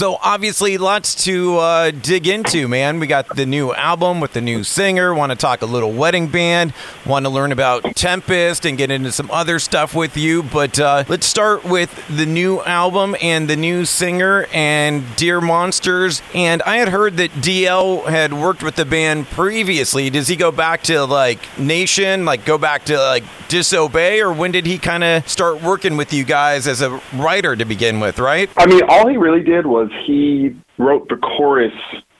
So obviously, lots to uh, dig into, man. We got the new album with the new singer. Want to talk a little wedding band. Want to learn about Tempest and get into some other stuff with you. But uh, let's start with the new album and the new singer and Dear Monsters. And I had heard that DL had worked with the band previously. Does he go back to like Nation, like go back to like Disobey, or when did he kind of start working with you guys as a writer to begin with? Right? I mean, all he really did was he wrote the chorus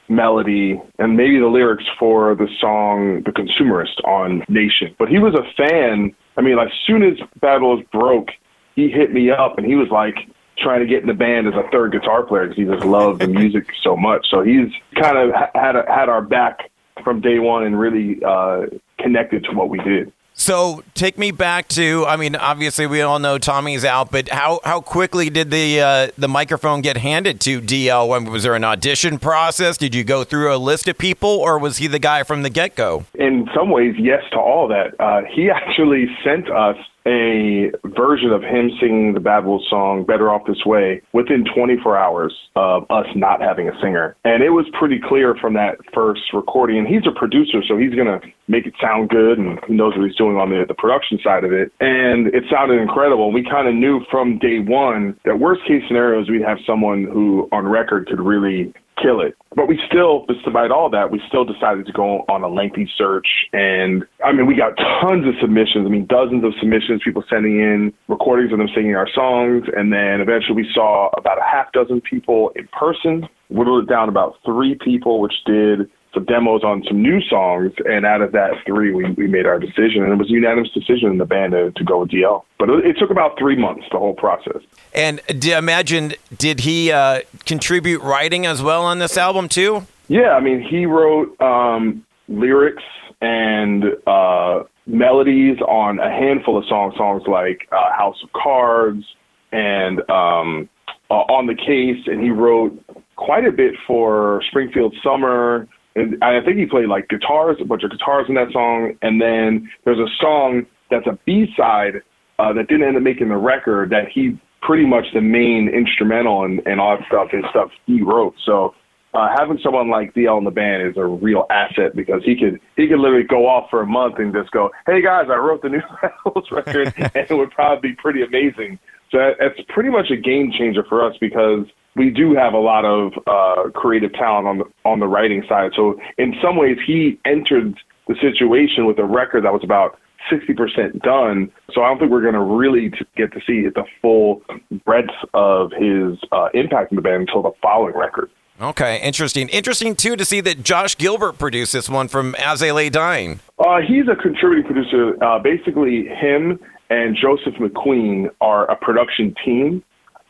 melody and maybe the lyrics for the song The Consumerist on Nation. But he was a fan. I mean, as soon as Bad Wolves broke, he hit me up and he was like trying to get in the band as a third guitar player because he just loved the music so much. So he's kind of had a, had our back from day one and really uh, connected to what we did. So take me back to. I mean, obviously we all know Tommy's out, but how how quickly did the uh, the microphone get handed to DL? When was there an audition process? Did you go through a list of people, or was he the guy from the get go? In some ways, yes to all that. Uh, he actually sent us a version of him singing the Wolves song "Better Off This Way" within 24 hours of us not having a singer, and it was pretty clear from that first recording. And he's a producer, so he's gonna make it sound good, and he knows what he's doing on the the production side of it. And it sounded incredible. We kind of knew from day one that worst case scenario is we'd have someone who on record could really kill it. But we still, despite all that, we still decided to go on a lengthy search. And I mean, we got tons of submissions. I mean, dozens of submissions, people sending in recordings of them singing our songs. And then eventually we saw about a half dozen people in person, whittled it down about three people, which did some demos on some new songs, and out of that three, we, we made our decision, and it was a unanimous decision in the band to, to go with DL. But it, it, took about three months, the whole process. And do imagine, did he uh, contribute writing as well on this album too? Yeah, I mean, he wrote um, lyrics and uh, melodies on a handful of songs, songs like uh, House of Cards and um, uh, On the Case, and he wrote quite a bit for Springfield Summer and I think he played like guitars, a bunch of guitars in that song. And then there's a song that's a B side uh, that didn't end up making the record that he pretty much the main instrumental and, and all that stuff and stuff he wrote. So uh, having someone like DL in the band is a real asset because he could he could literally go off for a month and just go, "Hey guys, I wrote the new Rattles record," and it would probably be pretty amazing. So that's pretty much a game changer for us because we do have a lot of uh, creative talent on the on the writing side. So in some ways, he entered the situation with a record that was about 60% done. So I don't think we're going to really get to see the full breadth of his uh, impact in the band until the following record. Okay, interesting. Interesting too to see that Josh Gilbert produced this one from As They Lay Dying. Uh, he's a contributing producer. Uh, basically, him and Joseph McQueen are a production team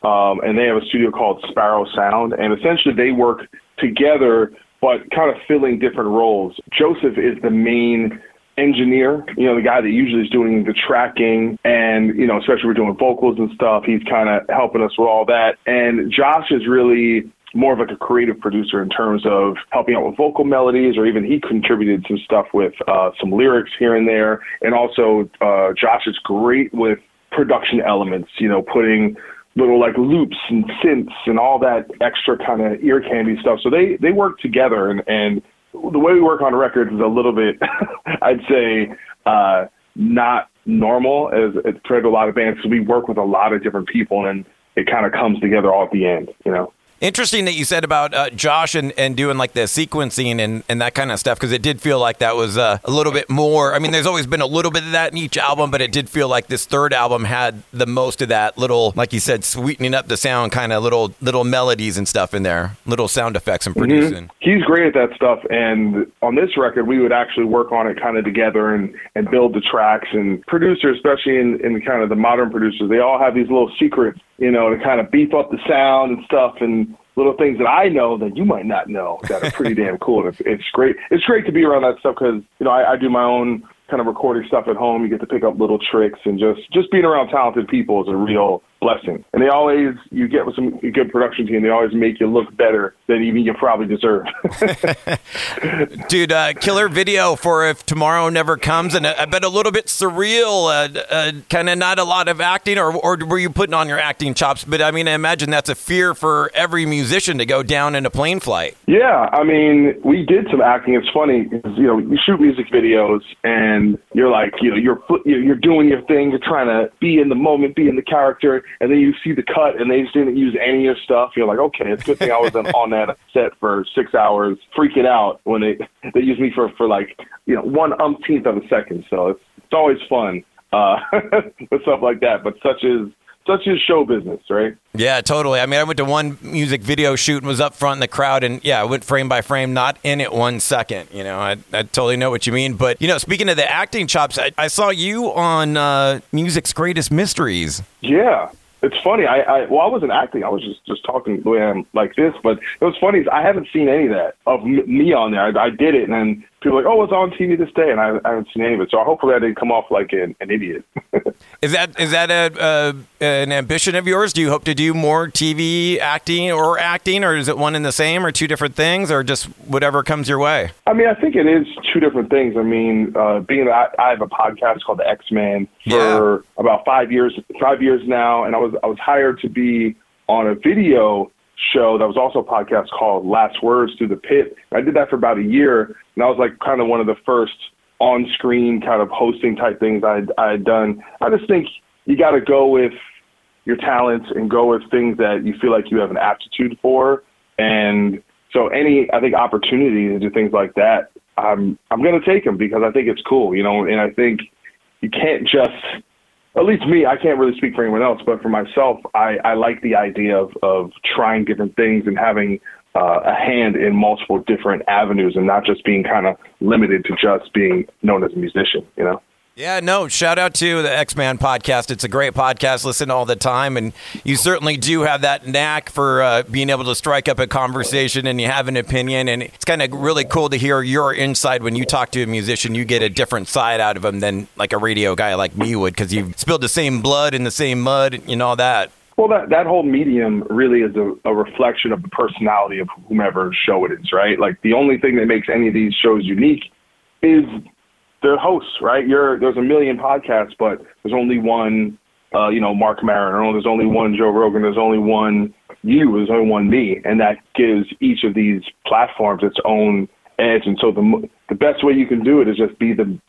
um, and they have a studio called Sparrow Sound, and essentially they work together, but kind of filling different roles. Joseph is the main engineer, you know, the guy that usually is doing the tracking and, you know, especially we're doing vocals and stuff, he's kind of helping us with all that. And Josh is really more of like a creative producer in terms of helping out with vocal melodies or even he contributed some stuff with uh, some lyrics here and there. And also, uh, Josh is great with production elements, you know, putting little like loops and synths and all that extra kind of ear candy stuff. So they they work together, and and the way we work on records is a little bit, I'd say, uh, not normal as, as compared to a lot of bands. Because we work with a lot of different people, and it kind of comes together all at the end, you know. Interesting that you said about uh, Josh and, and doing like the sequencing and, and that kind of stuff because it did feel like that was uh, a little bit more. I mean, there's always been a little bit of that in each album, but it did feel like this third album had the most of that little, like you said, sweetening up the sound, kind of little little melodies and stuff in there, little sound effects and mm-hmm. producing. Mm-hmm. He's great at that stuff, and on this record, we would actually work on it kind of together and and build the tracks. And producers, especially in in kind of the modern producers, they all have these little secrets you know, to kind of beef up the sound and stuff and little things that I know that you might not know that are pretty damn cool. It's, it's great. It's great to be around that stuff because, you know, I, I do my own kind of recording stuff at home. You get to pick up little tricks and just, just being around talented people is a real, blessing. And they always, you get with some good production team, they always make you look better than even you probably deserve. Dude, uh, killer video for if tomorrow never comes, and I bet a little bit surreal, uh, uh, kind of not a lot of acting, or, or were you putting on your acting chops? But I mean, I imagine that's a fear for every musician to go down in a plane flight. Yeah, I mean, we did some acting. It's funny, you know, you shoot music videos, and you're like, you know, you're you're doing your thing, you're trying to be in the moment, be in the character, and then you see the cut, and they just didn't use any of your stuff. You're like, okay, it's a good thing I was on that set for six hours, freaking out when they they use me for for like you know one umpteenth of a second. So it's it's always fun uh, with stuff like that. But such is such is show business, right? Yeah, totally. I mean, I went to one music video shoot and was up front in the crowd, and yeah, I went frame by frame, not in it one second. You know, I, I totally know what you mean. But you know, speaking of the acting chops, I, I saw you on uh, Music's Greatest Mysteries. Yeah, it's funny. I, I well, I wasn't acting. I was just just talking the way I'm like this. But it was funny. I haven't seen any of that of me on there. I, I did it, and then people are like, "Oh, it's on TV this day," and I, I haven't seen any of it. So hopefully, I didn't come off like an, an idiot. is that is that a, uh, an ambition of yours? Do you hope to do more TV acting or acting, or is it one and the same, or two different things, or just whatever comes your way? I mean, I think it is two different things. I mean, uh, being that I, I have a podcast called The X Men for yeah. about five years, five years now, and I was I was hired to be on a video show that was also a podcast called Last Words Through the Pit. I did that for about a year, and I was like kind of one of the first on-screen kind of hosting type things I I had done. I just think you got to go with your talents and go with things that you feel like you have an aptitude for. And so any I think opportunity to do things like that, I'm I'm to take them because I think it's cool, you know. And I think you can't just at least me, I can't really speak for anyone else, but for myself, I, I like the idea of, of trying different things and having uh, a hand in multiple different avenues and not just being kind of limited to just being known as a musician, you know? Yeah, no, shout out to the X Man podcast. It's a great podcast. Listen all the time. And you certainly do have that knack for uh, being able to strike up a conversation and you have an opinion. And it's kind of really cool to hear your insight when you talk to a musician. You get a different side out of them than like a radio guy like me would because you've spilled the same blood in the same mud and all that. Well, that, that whole medium really is a, a reflection of the personality of whomever show it is, right? Like the only thing that makes any of these shows unique is the hosts, right? You're there's a million podcasts, but there's only one, uh, you know, Marc Maron, there's only one Joe Rogan, there's only one you, there's only one me, and that gives each of these platforms its own edge. And so the the best way you can do it is just be the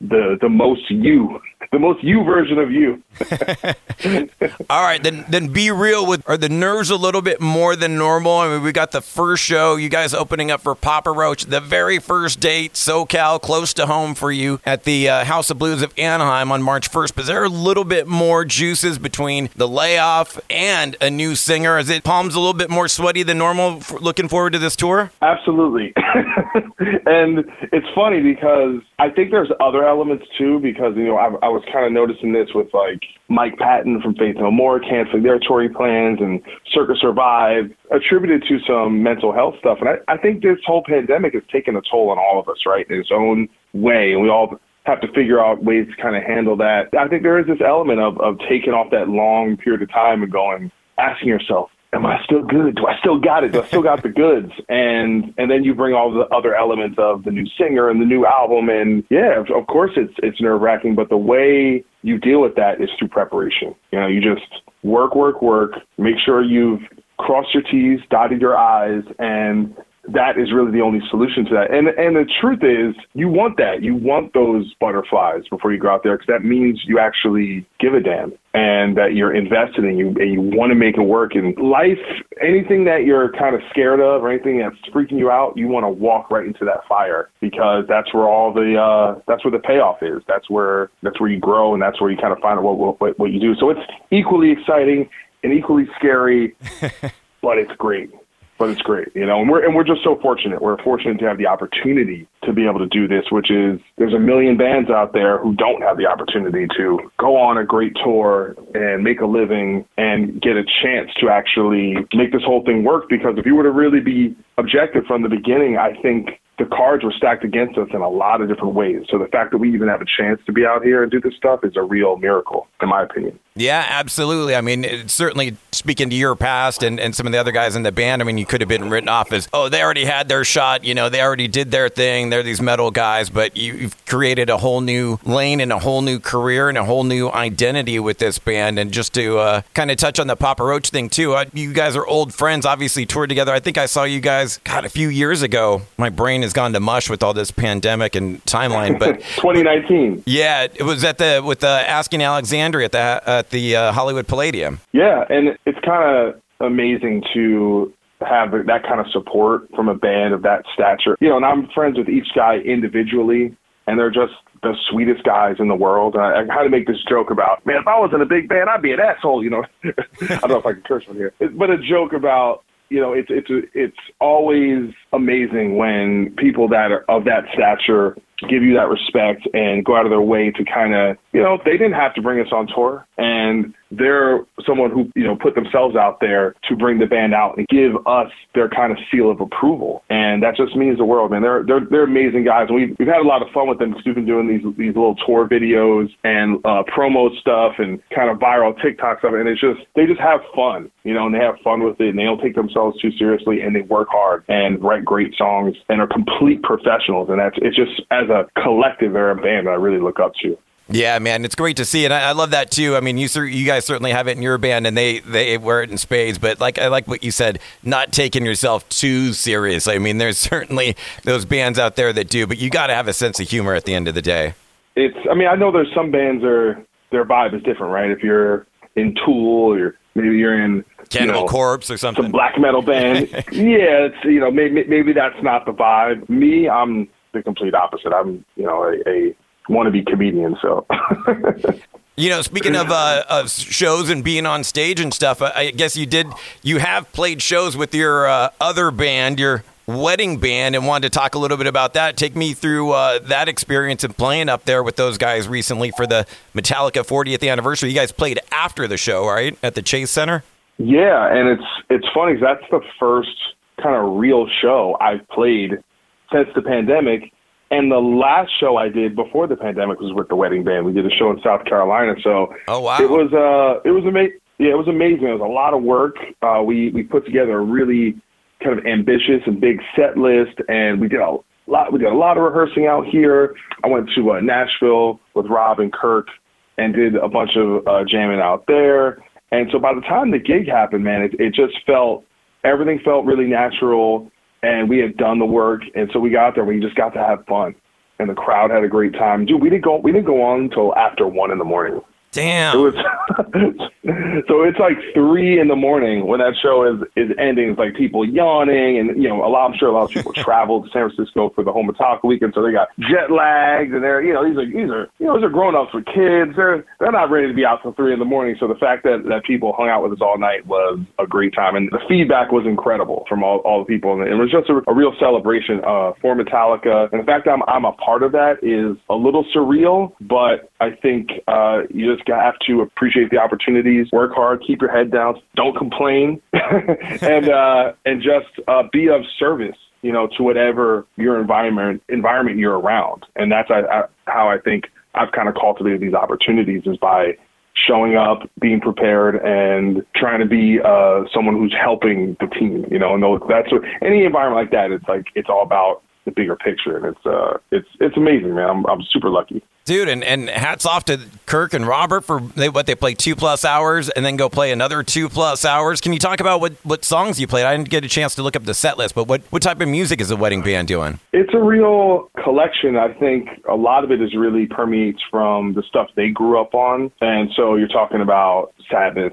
the the most you, the most you version of you. All right, then then be real with are the nerves a little bit more than normal? I mean, we got the first show, you guys opening up for Papa Roach, the very first date, SoCal, close to home for you at the uh, House of Blues of Anaheim on March 1st. But is there a little bit more juices between the layoff and a new singer? Is it palms a little bit more sweaty than normal? looking forward to this tour? Absolutely, and it's funny because I think there's other elements too because you know I, I was kind of noticing this with like Mike Patton from Faith No More canceling their touring plans and Circa Survive attributed to some mental health stuff. And I, I think this whole pandemic has taken a toll on all of us, right, in its own way, and we all have to figure out ways to kind of handle that. I think there is this element of of taking off that long period of time and going asking yourself am I still good? Do I still got it? Do I still got the goods? And and then you bring all the other elements of the new singer and the new album, and yeah, of course it's it's nerve wracking. But the way you deal with that is through preparation. You know, you just work, work, work. Make sure you've crossed your T's, dotted your I's, and that is really the only solution to that. And and the truth is, you want that. You want those butterflies before you go out there because that means you actually give a damn and that you're invested in you and you want to make it work. In life, anything that you're kind of scared of or anything that's freaking you out, you want to walk right into that fire because that's where all the uh, that's where the payoff is. That's where that's where you grow and that's where you kind of find out what what, what you do. So it's equally exciting and equally scary, but it's great but it's great, you know. And we're and we're just so fortunate. We're fortunate to have the opportunity to be able to do this, which is there's a million bands out there who don't have the opportunity to go on a great tour and make a living and get a chance to actually make this whole thing work. Because if you were to really be objective from the beginning, I think the cards were stacked against us in a lot of different ways. So the fact that we even have a chance to be out here and do this stuff is a real miracle, in my opinion. Yeah, absolutely. I mean, certainly speaking to your past and, and some of the other guys in the band, I mean, you could have been written off as, oh, they already had their shot. You know, they already did their thing. They're these metal guys, but you, have created a whole new lane and a whole new career and a whole new identity with this band. And just to uh, kind of touch on the Papa Roach thing, too, uh, you guys are old friends, obviously toured together. I think I saw you guys, God, a few years ago. My brain has gone to mush with all this pandemic and timeline, but 2019. Yeah, it was at the, with the Asking Alexandria at the, at the uh, Hollywood Palladium. Yeah, and it's kind of amazing to have that kind of support from a band of that stature. You know, and I'm friends with each guy individually, and they're just the sweetest guys in the world. And I, I kind of make this joke about, man, if I was in a big band, I'd be an asshole. You know, I don't know if I can curse on here, but a joke about you know, it's it's it's always amazing when people that are of that stature give you that respect and go out of their way to kind of, you know, they didn't have to bring us on tour and they're someone who, you know, put themselves out there to bring the band out and give us their kind of seal of approval. And that just means the world, man. They're, they're, they're amazing guys. We've, we've had a lot of fun with them because we've been doing these, these little tour videos and uh, promo stuff and kind of viral TikTok stuff. And it's just, they just have fun, you know, and they have fun with it and they don't take themselves too seriously and they work hard and write great songs and are complete professionals. And that's, it's just, as a collective, they're a band that I really look up to. Yeah, man, it's great to see, and I, I, love that too. I mean, you you guys certainly have it in your band, and they they wear it in spades. But like I like what you said, not taking yourself too seriously. I mean, there's certainly those bands out there that do, but you got to have a sense of humor at the end of the day. It's. I mean, I know there's some bands are their vibe is different, right? If you're in Tool, or maybe you're in Cannibal you know, Corpse or something, some black metal band. yeah, it's you know maybe maybe that's not the vibe. Me, I'm the complete opposite. I'm you know a, a wannabe comedian. So. You know, speaking of, uh, of shows and being on stage and stuff, I guess you did. You have played shows with your uh, other band, your wedding band, and wanted to talk a little bit about that. Take me through uh, that experience of playing up there with those guys recently for the Metallica 40th anniversary. You guys played after the show, right, at the Chase Center? Yeah, and it's it's funny because that's the first kind of real show I've played since the pandemic and the last show I did before the pandemic was with the wedding band. We did a show in South Carolina. So oh wow, it was uh it was amazing. Yeah, it was amazing. It was a lot of work. Uh, we we put together a really kind of ambitious and big set list, and we did a lot. We did a lot of rehearsing out here. I went to uh, Nashville with Rob and Kirk, and did a bunch of uh, jamming out there. And so by the time the gig happened, man, it, it just felt everything felt really natural and we had done the work, and so we got there. We just got to have fun, and the crowd had a great time. Dude, we didn't go. We didn't go on until after one in the morning. Damn. It was so it's like three in the morning when that show is is ending. It's like people yawning, and you know, a lot. I'm sure a lot of people traveled to San Francisco for the home Metallica weekend, so they got jet lagged, and they're you know these are these are you know these are grown ups with kids. They're they're not ready to be out till three in the morning. So the fact that that people hung out with us all night was a great time, and the feedback was incredible from all all the people, and it was just a, a real celebration uh, for Metallica. And the fact that I'm I'm a part of that is a little surreal, but I think uh, you just have to appreciate the opportunities, work hard, keep your head down, don't complain, and uh, and just uh, be of service, you know, to whatever your environment environment you're around. And that's I, I, how I think I've kind of cultivated these opportunities is by showing up, being prepared, and trying to be uh, someone who's helping the team. You know, and that's what any environment like that. It's like it's all about the bigger picture, and it's uh, it's it's amazing, man. I'm I'm super lucky, dude. And and hats off to Kirk and Robert for they, what they play two plus hours and then go play another two plus hours. Can you talk about what what songs you played? I didn't get a chance to look up the set list, but what what type of music is the wedding band doing? It's a real collection. I think a lot of it is really permeates from the stuff they grew up on, and so you're talking about Sabbath,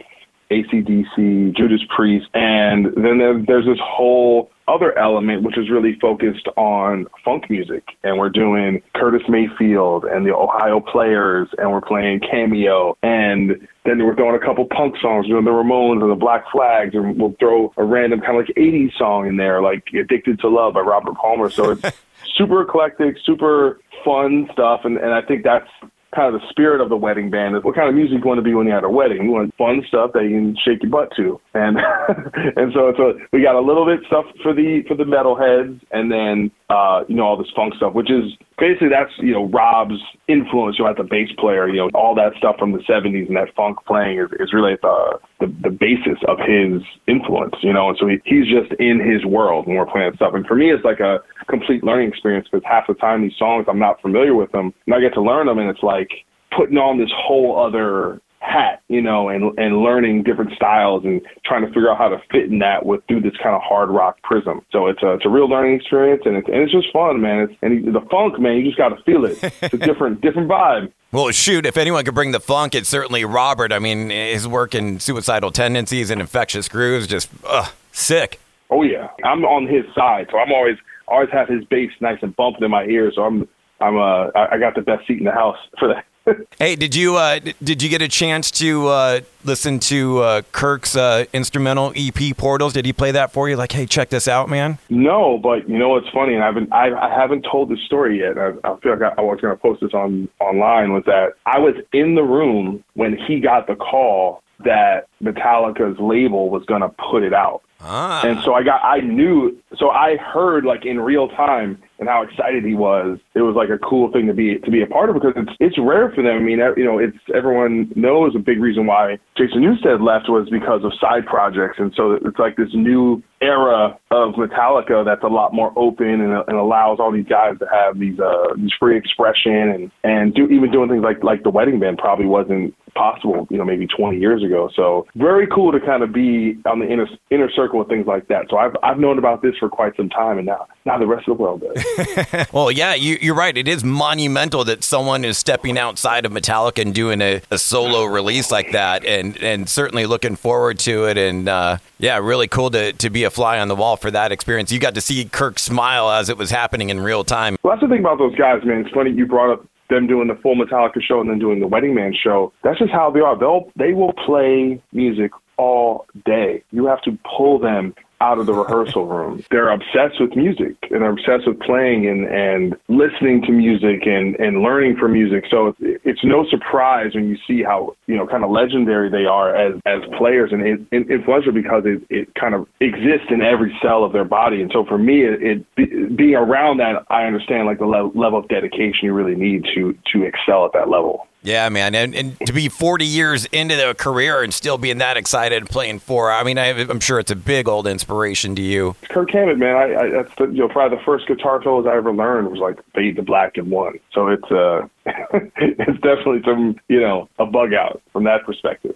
ACDC, Judas Priest, and then there, there's this whole other element which is really focused on funk music. And we're doing Curtis Mayfield and the Ohio Players and we're playing Cameo. And then we're throwing a couple punk songs. Doing the Ramones and the Black Flags and we'll throw a random kind of like 80s song in there like Addicted to Love by Robert Palmer. So it's super eclectic super fun stuff. And, and I think that's kind of the spirit of the wedding band is what kind of music you want to be when you're at a wedding. You want fun stuff that you can shake your butt to, and and so it's a, we got a little bit stuff for the for the metalheads, and then uh, you know all this funk stuff, which is basically that's you know Rob's influence you know, as a bass player. You know, all that stuff from the '70s and that funk playing is, is really the, the the basis of his influence. You know, and so he, he's just in his world when we're playing stuff. And for me, it's like a complete learning experience because half the time these songs I'm not familiar with them, and I get to learn them, and it's like putting on this whole other hat, you know, and and learning different styles and trying to figure out how to fit in that with through this kind of hard rock prism. So it's a it's a real learning experience and it's and it's just fun, man. It's and the funk, man, you just got to feel it. It's a different different vibe. Well, shoot, if anyone could bring the funk, it's certainly Robert. I mean, his work in suicidal tendencies and infectious grooves, just ugh, sick. Oh yeah, I'm on his side, so I'm always always have his bass nice and bumping in my ears. So I'm I'm uh I got the best seat in the house for that hey, did you uh, did you get a chance to uh, listen to uh, Kirk's uh, instrumental EP Portals? Did he play that for you? Like, hey, check this out, man. No, but you know what's funny, and I've been I, I haven't told this story yet. I, I feel like I, I was going to post this on online. Was that I was in the room when he got the call that Metallica's label was going to put it out. Ah. And so I got, I knew, so I heard like in real time and how excited he was. It was like a cool thing to be to be a part of because it's it's rare for them. I mean, you know, it's everyone knows a big reason why Jason Newsted left was because of side projects, and so it's like this new era of Metallica that's a lot more open and, and allows all these guys to have these uh these free expression and and do even doing things like like the wedding band probably wasn't possible, you know, maybe 20 years ago. So very cool to kind of be on the inner inner circle with things like that. So I've I've known about this for quite some time, and now now the rest of the world does. well, yeah, you, you're right. It is monumental that someone is stepping outside of Metallica and doing a, a solo release like that, and and certainly looking forward to it. And uh, yeah, really cool to to be a fly on the wall for that experience. You got to see Kirk smile as it was happening in real time. Well, that's the thing about those guys, man. It's funny you brought up them doing the full Metallica show and then doing the Wedding Man show. That's just how they are. They'll they will play music all day. You have to pull them out of the rehearsal room. They're obsessed with music and they're obsessed with playing and, and listening to music and, and learning from music. So it's, no surprise when you see how, you know, kind of legendary they are as, as players and it, it, influential because it, it kind of exists in every cell of their body. And so for me, it, it being around that, I understand like the le- level of dedication you really need to, to excel at that level. Yeah, man, and, and to be 40 years into their career and still being that excited playing for, I mean, I, am sure it's a big old inspiration to you. Kirk Hammett, man, I, I that's the, you know probably the first guitar solos I ever learned was like Fade to Black and One. So it's uh, it's definitely some you know a bug out from that perspective.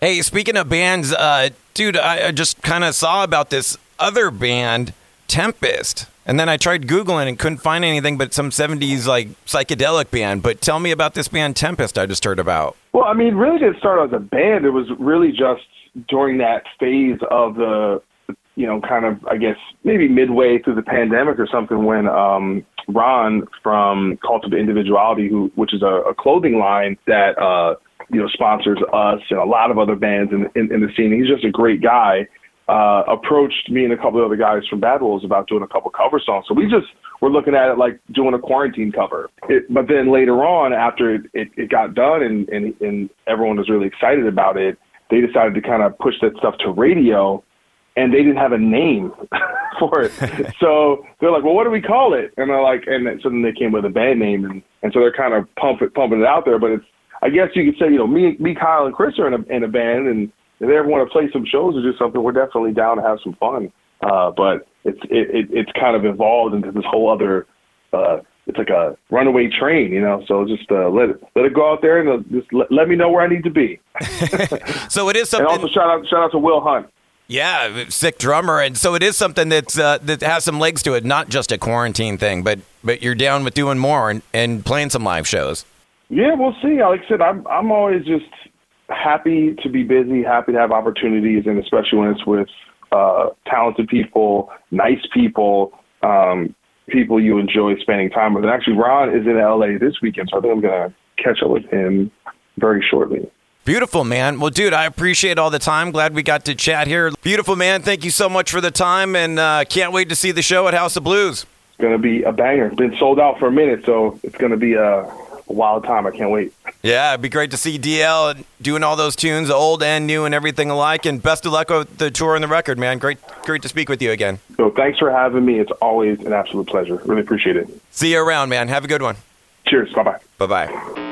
Hey, speaking of bands, uh, dude, I, I just kind of saw about this other band, Tempest. And then I tried Googling and couldn't find anything but some 70s like psychedelic band. But tell me about this band Tempest I just heard about. Well, I mean, really didn't start as a band. It was really just during that phase of the, you know, kind of, I guess, maybe midway through the pandemic or something when um, Ron from Cult of Individuality, who which is a, a clothing line that, uh, you know, sponsors us and a lot of other bands in, in, in the scene. He's just a great guy uh, approached me and a couple of other guys from Bad Wolves about doing a couple cover songs. So we just were looking at it like doing a quarantine cover. It, but then later on, after it, it, it got done and, and, and everyone was really excited about it, they decided to kind of push that stuff to radio and they didn't have a name for it. so they're like, well, what do we call it? And they're like, and so then they came with a band name and, and so they're kind of pumping, pumping it out there. But it's, I guess you could say, you know, me, me, Kyle and Chris are in a, in a band and if they ever want to play some shows or do something, we're definitely down to have some fun. Uh, but it's it, it, it's kind of evolved into this whole other. Uh, it's like a runaway train, you know. So just uh, let it let it go out there and uh, just let, let me know where I need to be. so it is something. And also shout out shout out to Will Hunt. Yeah, sick drummer, and so it is something that's uh, that has some legs to it, not just a quarantine thing, but but you're down with doing more and, and playing some live shows. Yeah, we'll see. Like I said, I'm I'm always just happy to be busy, happy to have opportunities, and especially when it's with uh, talented people, nice people, um, people you enjoy spending time with. And actually, Ron is in LA this weekend, so I think I'm going to catch up with him very shortly. Beautiful, man. Well, dude, I appreciate all the time. Glad we got to chat here. Beautiful, man. Thank you so much for the time, and uh, can't wait to see the show at House of Blues. It's going to be a banger. It's been sold out for a minute, so it's going to be a a wild time. I can't wait. Yeah, it'd be great to see DL doing all those tunes, old and new, and everything alike. And best of luck with the tour and the record, man. Great, great to speak with you again. So thanks for having me. It's always an absolute pleasure. Really appreciate it. See you around, man. Have a good one. Cheers. Bye bye. Bye bye.